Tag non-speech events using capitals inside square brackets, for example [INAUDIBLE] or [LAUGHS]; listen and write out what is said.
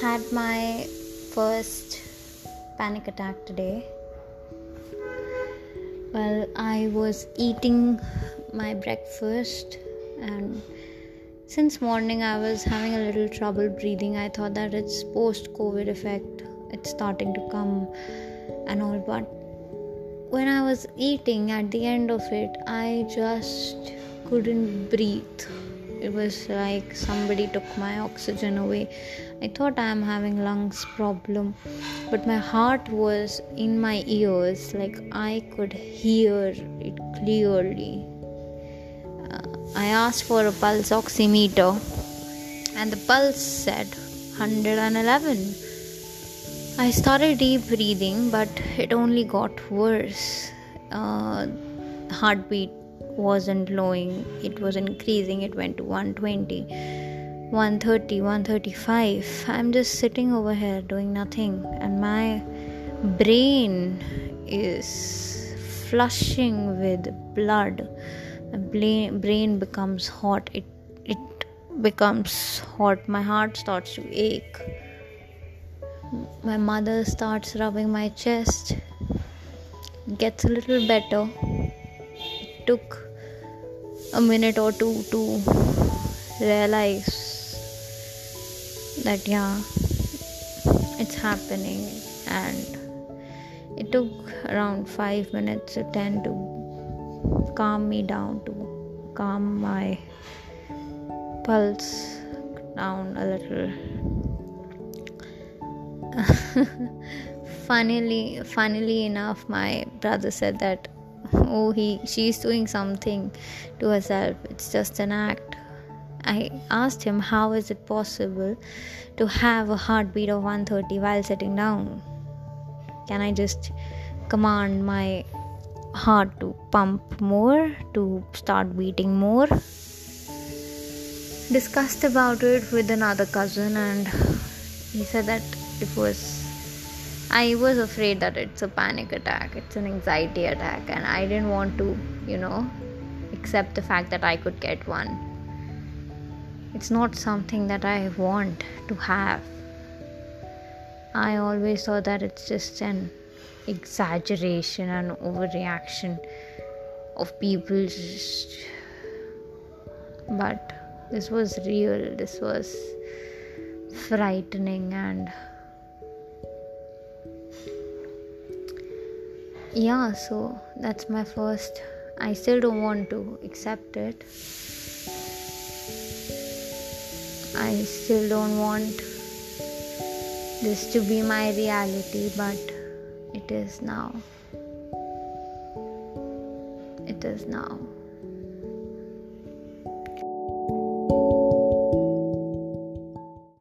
had my first panic attack today. Well, I was eating my breakfast and since morning I was having a little trouble breathing. I thought that it's post COVID effect. It's starting to come and all but when I was eating at the end of it I just couldn't breathe it was like somebody took my oxygen away. I thought i am having lungs problem but my heart was in my ears like i could hear it clearly. Uh, i asked for a pulse oximeter and the pulse said 111 i started deep breathing but it only got worse. Uh, heartbeat wasn't lowing it was increasing it went to 120 130 135 i'm just sitting over here doing nothing and my brain is flushing with blood. My brain becomes hot it it becomes hot. My heart starts to ache. My mother starts rubbing my chest. Gets a little better took a minute or two to realize that yeah it's happening. And it took around 5 minutes to 10 to calm me down to calm my pulse down a little. [LAUGHS] Funnily funnily enough my brother said that oh he she's doing something to herself. It's just an act. I asked him how is it possible to have a heartbeat of 130 while sitting down? Can i just command my heart to pump more to start beating more? Discussed about it with another cousin and he said that it was I was afraid that it's a panic attack, it's an anxiety attack, and I didn't want to, you know, accept the fact that I could get one. It's not something that I want to have. I always thought that it's just an exaggeration and overreaction of people but this was real this was frightening and yeah so that's my first. I still don't want to accept it. I still don't want this to be my reality but it is now. It is now